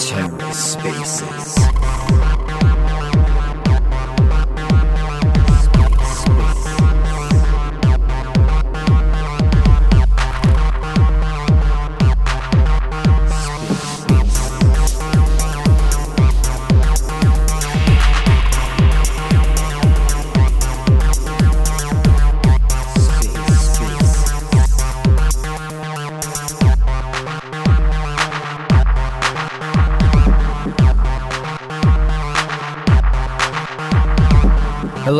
TerraSpaces.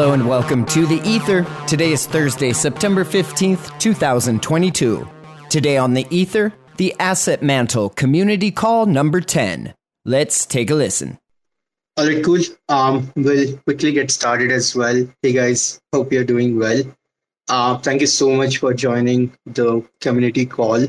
Hello and welcome to The Ether. Today is Thursday, September 15th, 2022. Today on The Ether, the Asset Mantle Community Call number 10. Let's take a listen. All right, cool. Um, we'll quickly get started as well. Hey guys, hope you're doing well. Uh, thank you so much for joining the community call.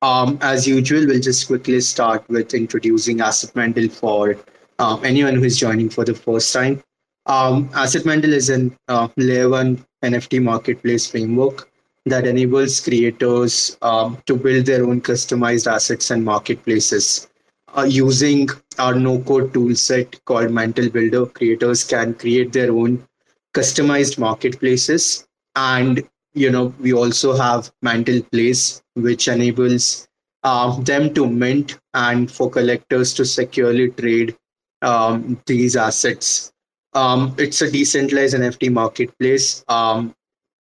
Um, as usual, we'll just quickly start with introducing Asset Mantle for uh, anyone who is joining for the first time. Um, Asset Mantle is an uh, layer one NFT marketplace framework that enables creators um, to build their own customized assets and marketplaces. Uh, using our no code toolset called Mantle Builder, creators can create their own customized marketplaces. And, you know, we also have Mantle Place, which enables uh, them to mint and for collectors to securely trade um, these assets um, it's a decentralized NFT marketplace. Um,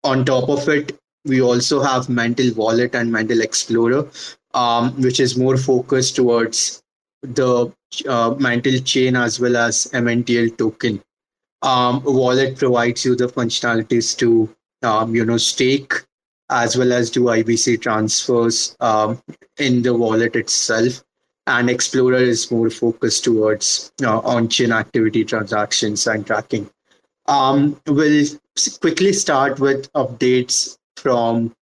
on top of it, we also have Mantle Wallet and Mantle Explorer, um, which is more focused towards the uh, Mantle chain as well as MNTL token. Um, wallet provides you the functionalities to, um, you know, stake as well as do IBC transfers um, in the wallet itself and Explorer is more focused towards uh, on-chain activity transactions and tracking. Um, we'll quickly start with updates from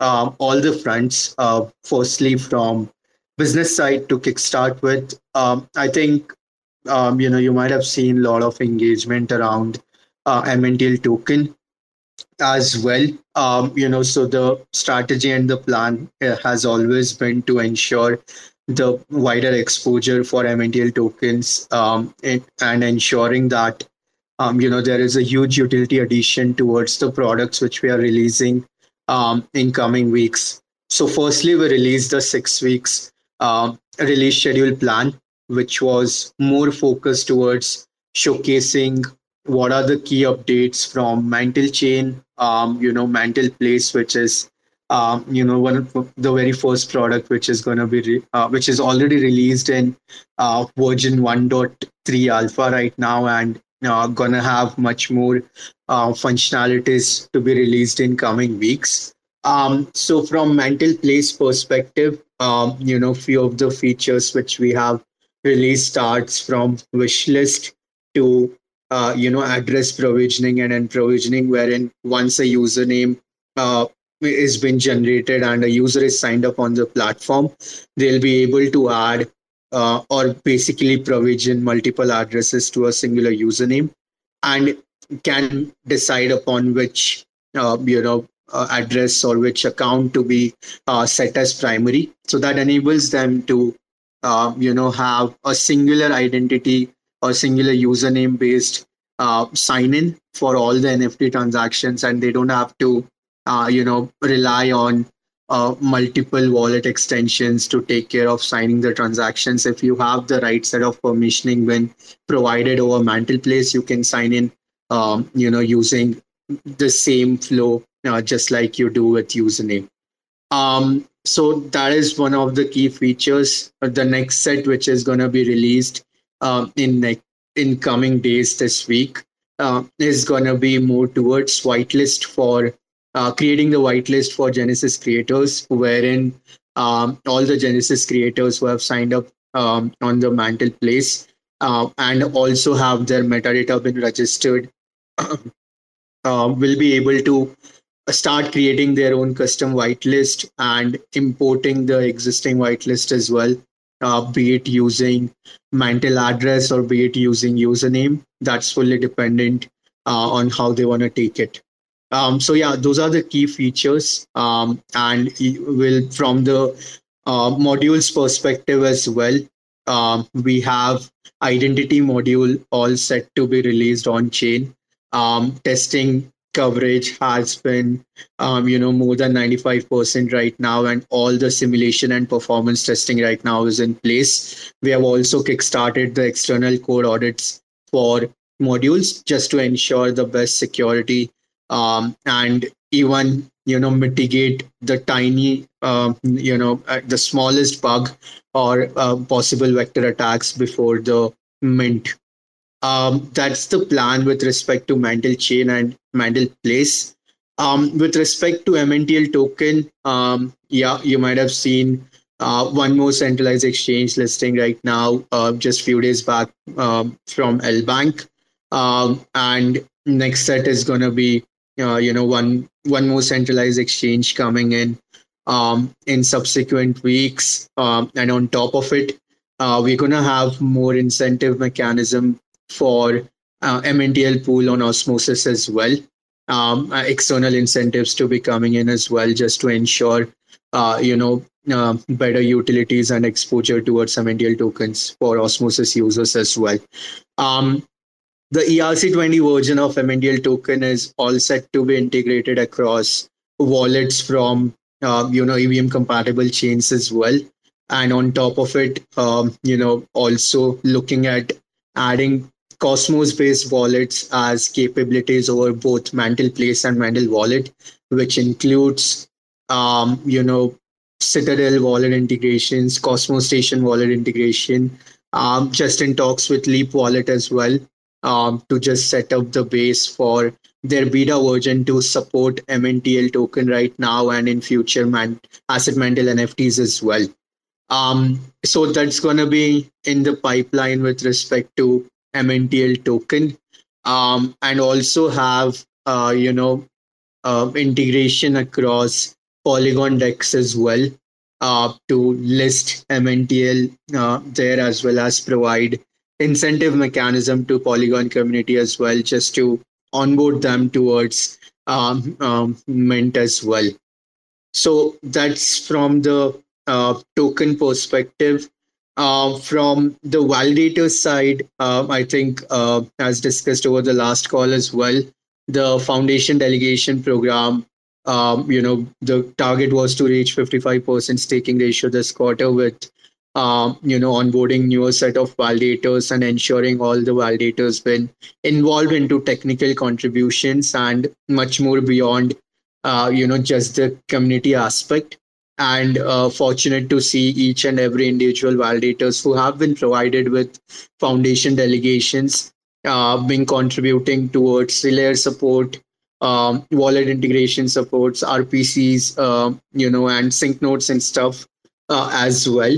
um, all the fronts. Uh, firstly, from business side to kickstart with, um, I think um, you know you might have seen a lot of engagement around uh, MNTL token as well. Um, you know, so the strategy and the plan uh, has always been to ensure the wider exposure for MNTL tokens um, and, and ensuring that um, you know there is a huge utility addition towards the products which we are releasing um, in coming weeks. So, firstly, we released the six weeks uh, release schedule plan, which was more focused towards showcasing what are the key updates from Mantle Chain, um, you know, Mantle Place, which is um, you know, one of the very first product which is going to be, re- uh, which is already released in uh, version 1.3 alpha right now and uh, going to have much more uh, functionalities to be released in coming weeks. Um, so from Mantle Place perspective, um, you know, few of the features which we have released starts from wish list to, uh, you know, address provisioning and unprovisioning, wherein once a username uh, is been generated and a user is signed up on the platform, they'll be able to add uh, or basically provision multiple addresses to a singular username and can decide upon which uh, you know uh, address or which account to be uh, set as primary. So that enables them to uh, you know have a singular identity or singular username based uh, sign in for all the nft transactions and they don't have to uh, you know, rely on uh, multiple wallet extensions to take care of signing the transactions. If you have the right set of permissioning when provided over Mantle Place, you can sign in, um, you know, using the same flow, uh, just like you do with username. Um, so that is one of the key features. The next set, which is going to be released um, in ne- in coming days this week, uh, is going to be more towards whitelist for uh, creating the whitelist for Genesis creators, wherein um, all the Genesis creators who have signed up um, on the Mantle Place uh, and also have their metadata been registered uh, will be able to start creating their own custom whitelist and importing the existing whitelist as well, uh, be it using Mantle address or be it using username. That's fully dependent uh, on how they want to take it. Um, so yeah, those are the key features. Um, and will from the uh, modules perspective as well, um, we have identity module all set to be released on chain. Um, testing coverage has been, um, you know, more than 95% right now, and all the simulation and performance testing right now is in place. We have also kickstarted the external code audits for modules just to ensure the best security um, and even you know mitigate the tiny uh, you know uh, the smallest bug or uh, possible vector attacks before the mint. Um, that's the plan with respect to mantle chain and mantle place. Um, with respect to mntl token um, yeah you might have seen uh, one more centralized exchange listing right now uh, just few days back um, from LBank. Um, and next set is going to be uh, you know one one more centralized exchange coming in um, in subsequent weeks um, and on top of it uh, we're going to have more incentive mechanism for uh, mntl pool on osmosis as well. Um, uh, external incentives to be coming in as well just to ensure uh, you know uh, better utilities and exposure towards mntl tokens for osmosis users as well. Um, the ERC20 version of MNTL token is all set to be integrated across wallets from uh, you know EVM compatible chains as well. And on top of it, um, you know, also looking at adding Cosmos based wallets as capabilities over both Mantle Place and Mantle Wallet, which includes, um, you know, Citadel wallet integrations, Cosmostation wallet integration, um, just in talks with Leap Wallet as well um, to just set up the base for their beta version to support MNTL token right now and in future man- asset mantle NFTs as well. Um, so that's going to be in the pipeline with respect to MNTL token, um, and also have uh, you know uh, integration across Polygon DEX as well uh, to list MNTL uh, there as well as provide incentive mechanism to Polygon community as well, just to onboard them towards um, um, Mint as well. So that's from the uh, token perspective. Uh, from the validator side, uh, I think, uh, as discussed over the last call as well, the foundation delegation program, um, you know, the target was to reach 55% staking ratio this quarter with um, you know, onboarding newer set of validators and ensuring all the validators been involved into technical contributions and much more beyond, uh, you know, just the community aspect. And uh, fortunate to see each and every individual validators who have been provided with foundation delegations uh, being contributing towards layer support, um, wallet integration supports, RPCs, uh, you know, and sync nodes and stuff uh, as well.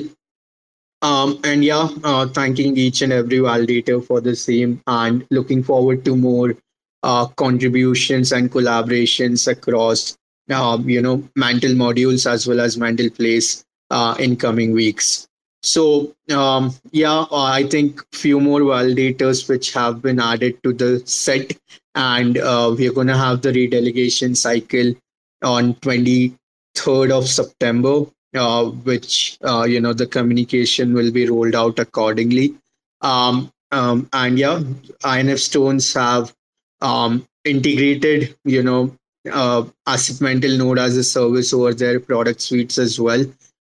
Um, and yeah, uh, thanking each and every validator for the same and looking forward to more uh, contributions and collaborations across, uh, you know, Mantle modules as well as Mantle Place uh, in coming weeks. So um, yeah, uh, I think few more validators which have been added to the set, and uh, we are going to have the redelegation cycle on 23rd of September which uh, you know the communication will be rolled out accordingly. Um, um, and yeah, InfStones have um, integrated you know uh, asset mantle node as a service over their product suites as well.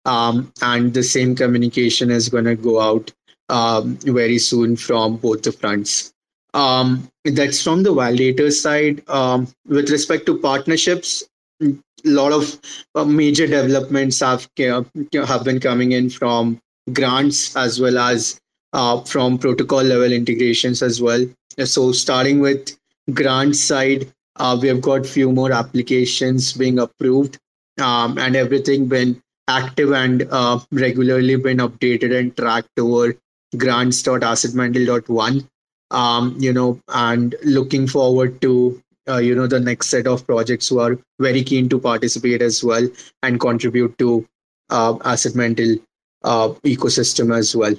Um, and the same communication is going to go out um, very soon from both the fronts. Um, that's from the validator side. Um, with respect to partnerships, a lot of uh, major developments have have been coming in from grants as well as uh, from protocol level integrations as well. So starting with grant side, uh, we have got few more applications being approved um, and everything been active and uh, regularly been updated and tracked over grants.assetmantle.one. Um, you know, and looking forward to uh, you know the next set of projects who are very keen to participate as well and contribute to uh, asset mantle uh, ecosystem as well.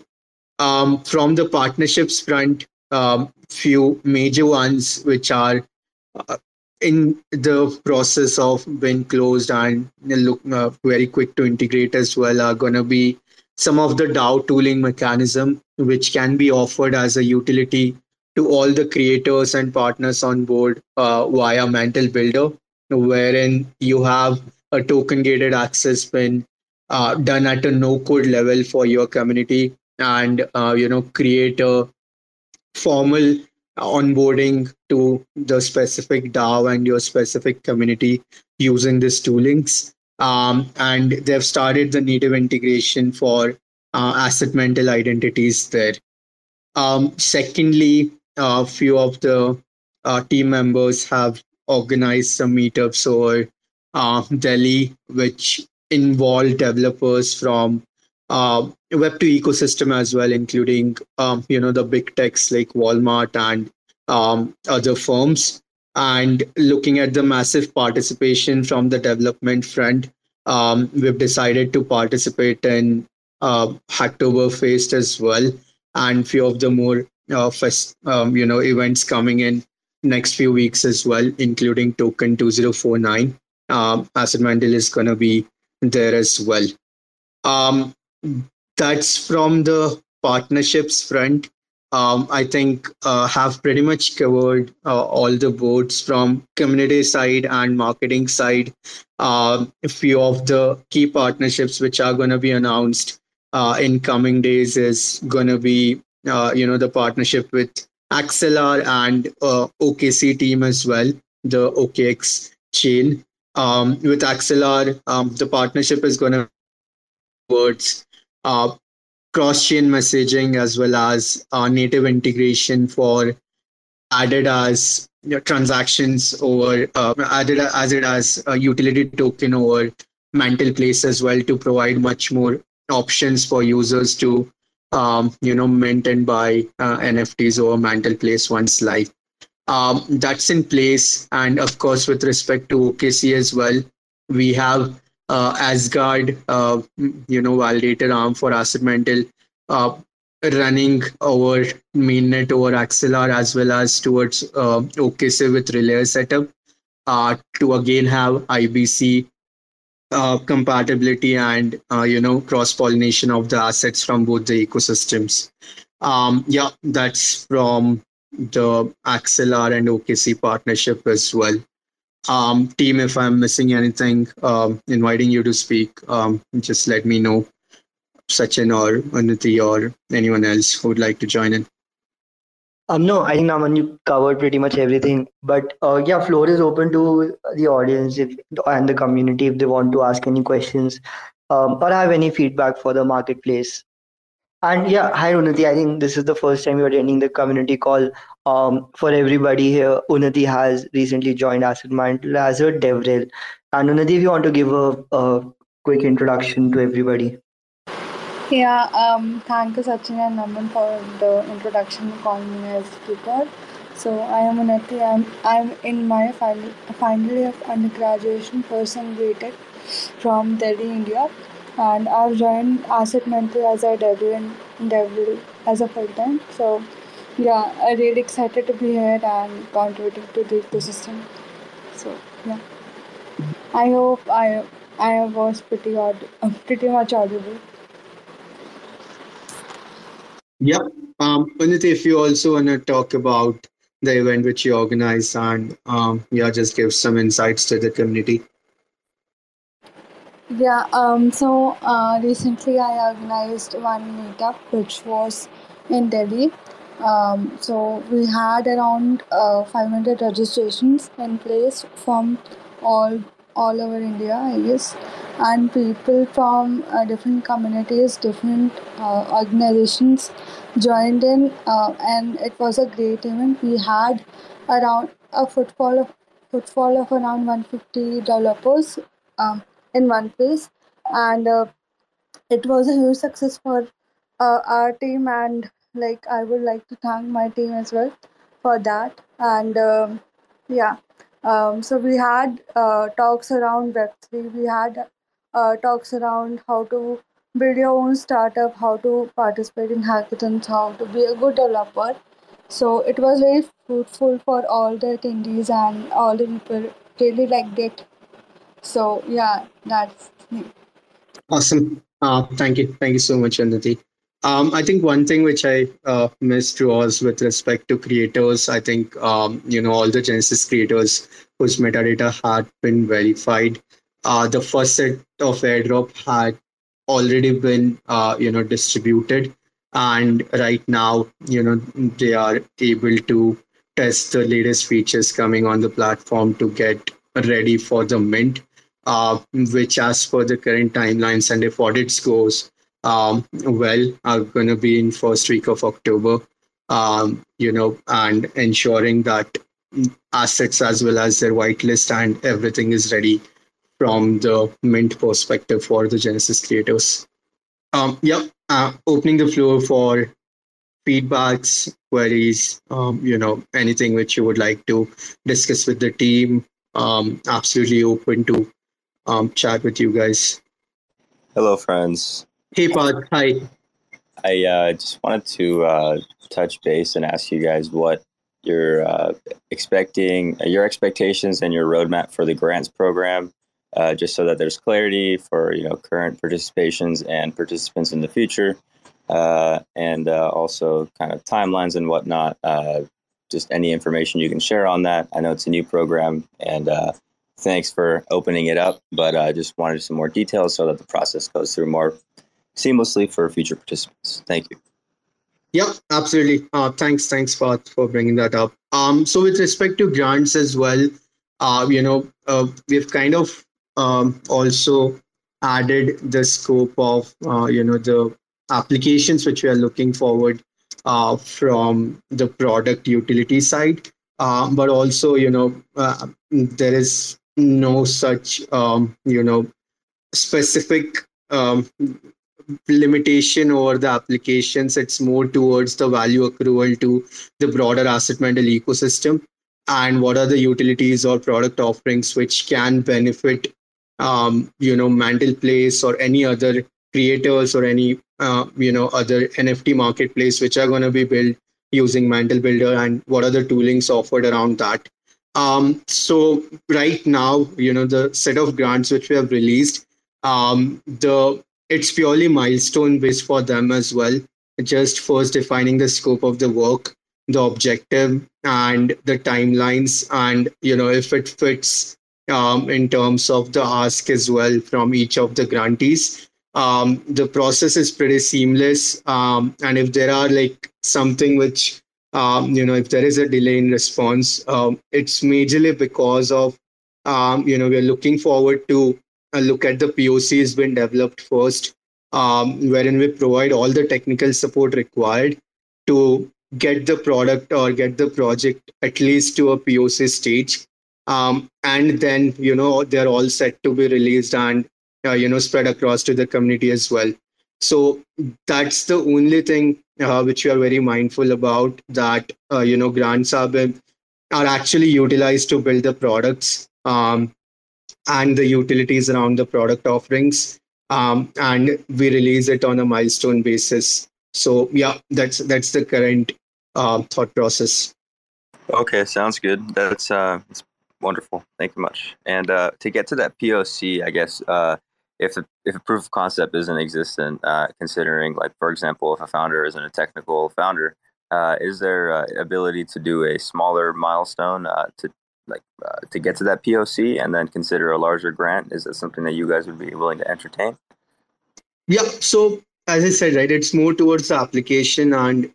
Um, from the partnerships front um, few major ones which are uh, in the process of being closed and look uh, very quick to integrate as well are going to be some of the DAO tooling mechanism, which can be offered as a utility to all the creators and partners on board uh, via Mantle Builder, wherein you have a token gated access pin uh, done at a no code level for your community and uh, you know create a formal onboarding to the specific DAO and your specific community using these toolings. Um, and they've started the native integration for uh, asset mantle identities there. Um, secondly, a few of the uh, team members have organized some meetups over uh, Delhi, which involve developers from uh, Web2 ecosystem as well, including um, you know the big techs like Walmart and um, other firms. And looking at the massive participation from the development front, um, we've decided to participate in uh, Hacktoberfest as well, and few of the more uh, fest, um, you know events coming in next few weeks as well, including Token 2049. Um, Asset Mantle is going to be there as well. Um, that's from the partnerships front. Um, I think uh, have pretty much covered uh, all the boards from community side and marketing side. Uh, a few of the key partnerships which are going to be announced uh, in coming days is going to be you know the partnership with Axelar and uh, OKC team as well, the OKX chain. Um, with Axelar, um, the partnership is going to towards uh, cross-chain messaging as well as uh, native integration for added as you know, transactions over uh, added as it as a utility token over mantle place as well to provide much more options for users to um, you know mint and buy uh, nfts over mantle place once live um, that's in place. And of course with respect to okc as well we have uh, Asgard, uh, you know, validated arm for Asset Mantle, uh, running over mainnet over Axelar as well as towards uh, OKC with Relay setup. Uh, to again have IBC uh, compatibility and uh, you know cross pollination of the assets from both the ecosystems. Um, yeah, that's from the Axelar and OKC partnership as well. Um, team if i'm missing anything um, inviting you to speak um, just let me know. Sachin or Unnati or anyone else who would like to join in um, no, I think Naman, you covered pretty much everything. But uh, yeah, floor is open to the audience if, and the community if they want to ask any questions um, or have any feedback for the marketplace. And yeah, hi Unnati. I think this is the first time you're attending the community call. Um, for everybody here, Unnati has recently joined Asset Mantle as a DevRel. And Unnati, if you want to give a, a quick introduction to everybody. Yeah, um, thank you Sachin and Naman for the introduction calling me as speaker. So I am Unnati. I'm, I'm in my final, final year of undergraduation person BTech from Delhi, India and I've joined Asset Mantle as a debut in debut as a full time. So yeah, I'm really excited to be here and contributing to the ecosystem. So yeah, I hope I I was pretty uh, pretty much audible. Yep. Um, Unnati, if you also want to talk about the event which you organized and um, yeah, just give some insights to the community. Yeah, um, so uh, recently I organized one meetup which was in Delhi. Um, so we had around uh, 500 registrations in place from all all over India, I guess, and people from uh, different communities, different uh, organizations joined in, uh, and it was a great event. We had around a footfall of footfall of around 150 developers. Um, in one place and uh, it was a huge success for uh, our team and like i would like to thank my team as well for that and um, yeah um, so we had uh, talks around web3 we had uh, talks around how to build your own startup how to participate in hackathons how to be a good developer So it was very fruitful for all the attendees and all the people really liked it. So yeah, that's me. Awesome. Uh, thank you. Thank you so much, Unnati. Um, I think one thing which I uh, missed was with respect to creators. I think um, you know all the Genesis creators whose metadata had been verified. Uh, the first set of airdrop had already been uh, you know distributed, and right now you know they are able to test the latest features coming on the platform to get ready for the mint. Uh, which, as per the current timelines and if audits goes um, well, are going to be in first week of October. Um, you know, and ensuring that assets as well as their whitelist and everything is ready from the mint perspective for the Genesis creators. Um, yeah, uh, opening the floor for feedbacks, queries, um, you know, anything which you would like to discuss with the team. Um, absolutely open to um, chat with you guys. Hello, friends. Hey, Pod. Hi. I uh, just wanted to uh, touch base and ask you guys what you're uh, expecting, your expectations, and your roadmap for the grants program, uh, just so that there's clarity for you know current participations and participants in the future, uh, and uh, also kind of timelines and whatnot. just any information you can share on that. I know it's a new program, and thanks for opening it up, but I just wanted some more details so that the process goes through more seamlessly for future participants. Thank you. Yeah, absolutely. Uh, thanks, thanks for for bringing that up. Um, so with respect to grants as well, uh, you know, uh, we've kind of um, also added the scope of uh, you know the applications which we are looking forward uh, from the product utility side, uh, but also you know uh, there is no such um, you know specific um, limitation over the applications. It's more towards the value accrual to the broader asset mantle ecosystem and what are the utilities or product offerings which can benefit um, you know Mantle Place or any other creators or any uh, you know other nft marketplace which are going to be built using mantle builder and what are the toolings offered around that um, so right now you know the set of grants which we have released um, the it's purely milestone based for them as well. Just first defining the scope of the work, the objective, and the timelines, and you know if it fits um, in terms of the ask as well from each of the grantees. Um, the process is pretty seamless, um, and if there are like something which um, you know if there is a delay in response, um, it's majorly because of um, you know we're looking forward to a look at the POC has been developed first, wherein we provide all the technical support required to get the product or get the project at least to a POC stage. Um, and then, you know, they're all set to be released and, uh, you know, spread across to the community as well. So that's the only thing uh, which we are very mindful about that, uh, you know, grants are, are actually utilized to build the products. Um, and the utilities around the product offerings. Um, and we release it on a milestone basis. So yeah, that's that's the current uh, thought process. Okay, sounds good. That's uh, it's wonderful. Thank you much. And uh, to get to that POC, I guess uh, if a, if a proof of concept isn't existent, uh, considering like for example, if a founder isn't a technical founder, uh, is there uh, ability to do a smaller milestone uh, to like to get to that POC and then consider a larger grant? Is that something that you guys would be willing to entertain? Yeah. So as I said, right, it's more towards the application and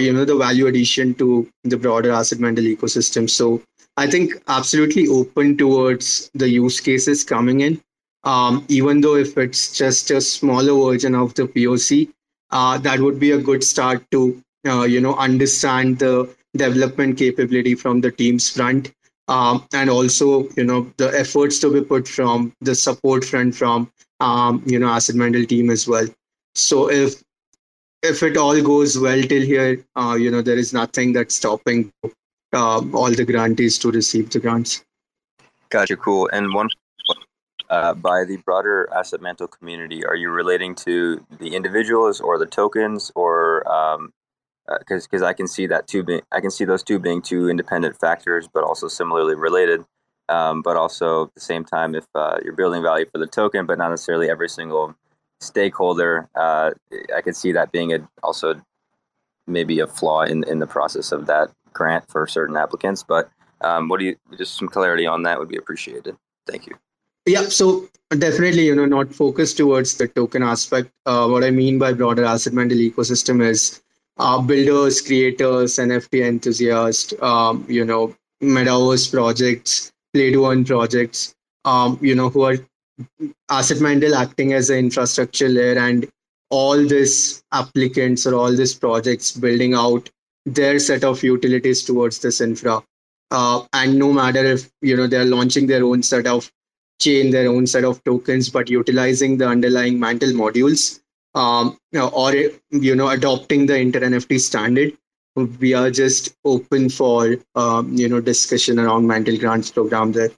you know the value addition to the broader asset mantle ecosystem. So I think absolutely open towards the use cases coming in. Um, even though if it's just a smaller version of the POC, uh, that would be a good start to uh, you know understand the development capability from the team's front um, and also you know the efforts to be put from the support front from um, you know asset mantle team as well so if if it all goes well till here uh, you know there is nothing that's stopping uh, all the grantees to receive the grants gotcha cool and one uh, by the broader asset mantle community are you relating to the individuals or the tokens or um, because uh, because I can see that two being I can see those two being two independent factors, but also similarly related. Um, but also at the same time, if uh, you're building value for the token, but not necessarily every single stakeholder, uh, I can see that being a, also maybe a flaw in in the process of that grant for certain applicants. But um, what do you just some clarity on that would be appreciated. Thank you. Yeah, so definitely, you know, not focused towards the token aspect. Uh, what I mean by broader asset mantle ecosystem is uh, builders, creators, NFT enthusiasts, um, you know, metaverse projects, play to earn projects, um, you know, who are asset mantle acting as an infrastructure layer and all these applicants or all these projects building out their set of utilities towards this infra. Uh, and no matter if you know they're launching their own set of chain, their own set of tokens, but utilizing the underlying mantle modules, um, or you know adopting the inter NFT standard, we are just open for um, you know discussion around mantle grants program there.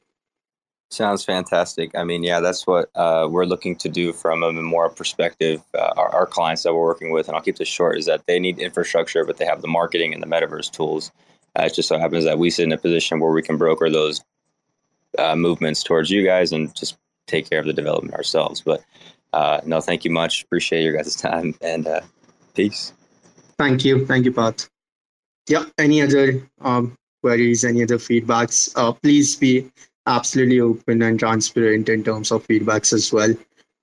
Sounds fantastic. I mean, yeah, that's what uh, we're looking to do from a more perspective. Uh, our, our, clients that we're working with, and I'll keep this short, is that they need infrastructure, but they have the marketing and the metaverse tools. Uh, it just so happens that we sit in a position where we can broker those uh, movements towards you guys and just take care of the development ourselves. But uh, no, thank you much. Appreciate your guys' time and uh, peace. Thank you. Thank you, Pat. Yeah. Any other um, queries, any other feedbacks? please be absolutely open and transparent in terms of feedbacks as well.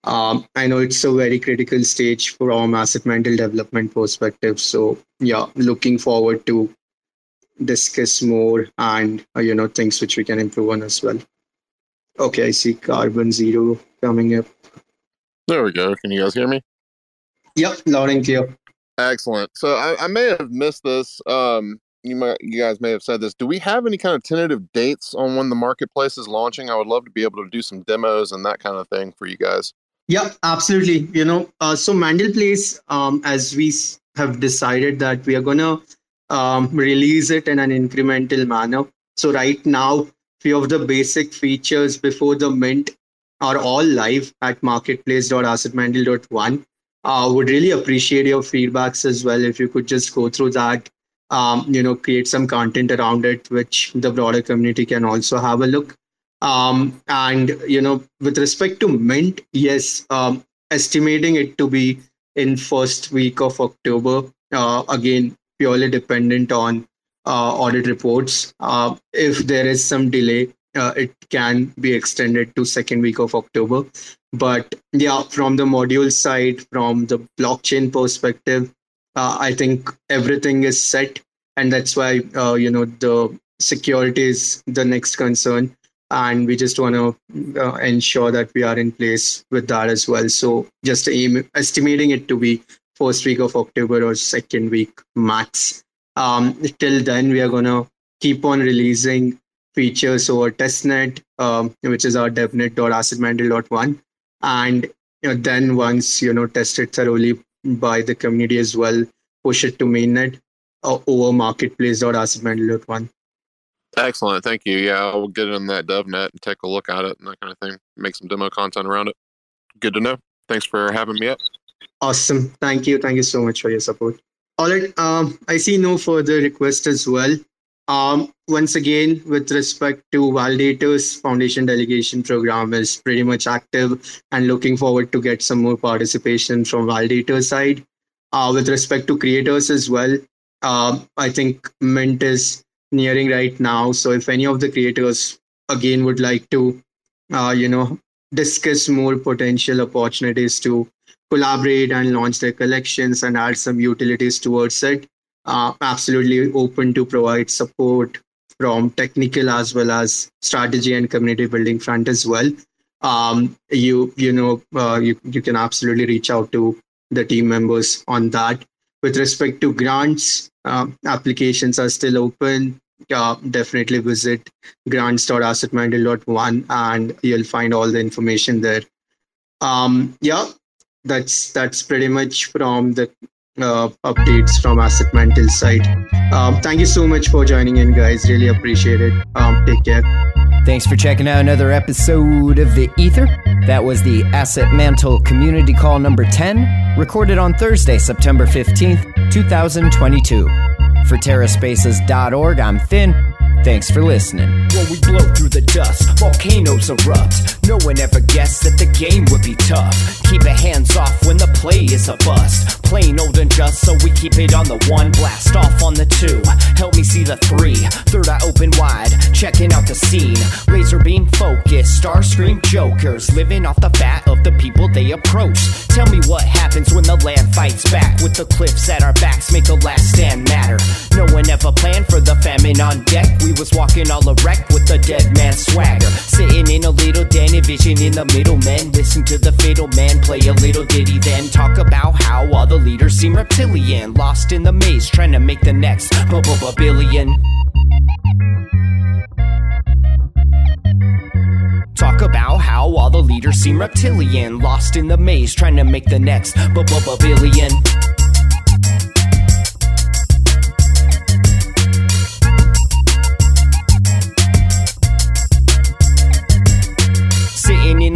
Um, I know it's a very critical stage for from asset mantle development perspective. So yeah, looking forward to discuss more and uh, you know things which we can improve on as well. Okay, I see carbon zero coming up. There we go. Can you guys hear me? Yep, loud and clear. Excellent. So I, I may have missed this. Um, you might you guys may have said this. Do we have any kind of tentative dates on when the marketplace is launching? I would love to be able to do some demos and that kind of thing for you guys. Yeah, absolutely. You know, uh, so Mantle Place, um, as we have decided that we are gonna um, release it in an incremental manner. So right now, few of the basic features before the mint are all live at marketplace.assetmantle.one. Uh, would really appreciate your feedbacks as well if you could just go through that um, you know, create some content around it, which the broader community can also have a look. Um, and you know, with respect to Mint, yes, um, estimating it to be in first week of October. Uh, again, purely dependent on uh, audit reports. Uh, if there is some delay, uh, it can be extended to second week of October. But yeah, from the module side, from the blockchain perspective, uh, I think everything is set, and that's why uh, you know the security is the next concern, and we just want to uh, ensure that we are in place with that as well. So just aim, estimating it to be first week of October or second week max. Um, till then, we are gonna keep on releasing features over testnet, um, which is our devnet.assetmantle.one, and you know, then once you know tested thoroughly by the community as well, push it to mainnet uh, over marketplace.assetmantle.one. Excellent. Thank you. Yeah, I'll get in that DevNet and take a look at it and that kind of thing. Make some demo content around it. Good to know. Thanks for having me up. Awesome. Thank you. Thank you so much for your support. All right. Um, I see no further requests as well. Um, once again, with respect to validators, foundation delegation program is pretty much active and looking forward to get some more participation from validator side. Uh, with respect to creators as well, uh, I think Mint is nearing right now. So if any of the creators again would like to, uh, you know, discuss more potential opportunities to collaborate and launch their collections and add some utilities towards it, uh, absolutely open to provide support from technical as well as strategy and community building front as well. Um, you you know uh, you you can absolutely reach out to the team members on that. With respect to grants, uh, applications are still open. Uh, definitely visit grants.assetmantle.one and you'll find all the information there. Um, yeah, that's that's pretty much from the uh, updates from Asset Mantle side. Um, thank you so much for joining in, guys. Really appreciate it. Um, take care. Thanks for checking out another episode of The Ether. That was the Asset Mantle Community Call number 10, recorded on Thursday, September 15th, 2022. For TerraSpaces.org, I'm Thin. Thanks for listening. When we blow through the dust, volcanoes erupt. No one ever guessed that the game would be tough. Keep it hands off when the play is a bust. Plain old and just, so we keep it on the one. Blast off on the two. Help me see the three. Third eye open wide, checking out the scene. Laser beam focus, star scream jokers. Living off the fat of the people they approach. Tell me what happens when the land fights back. With the cliffs at our backs, make a last stand matter. No one ever planned for the famine on deck. We was walking all erect with a dead man swagger. Sitting in a little den, vision in the middle, man. Listen to the fiddle man play a little ditty, then talk about how all the leaders seem reptilian. Lost in the maze, trying to make the next billion. Talk about how all the leaders seem reptilian. Lost in the maze, trying to make the next billion. Sitting in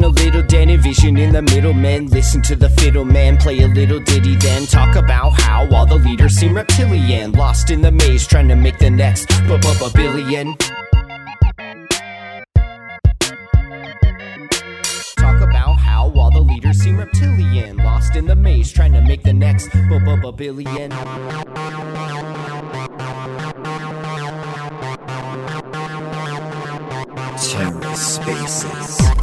in a little den, envision in the middle men. Listen to the fiddle man play a little ditty, then talk about how all the leaders seem reptilian. Lost in the maze, trying to make the next billion. Talk about how all the leaders seem reptilian. Lost in the maze, trying to make the next billion. TerraSpaces.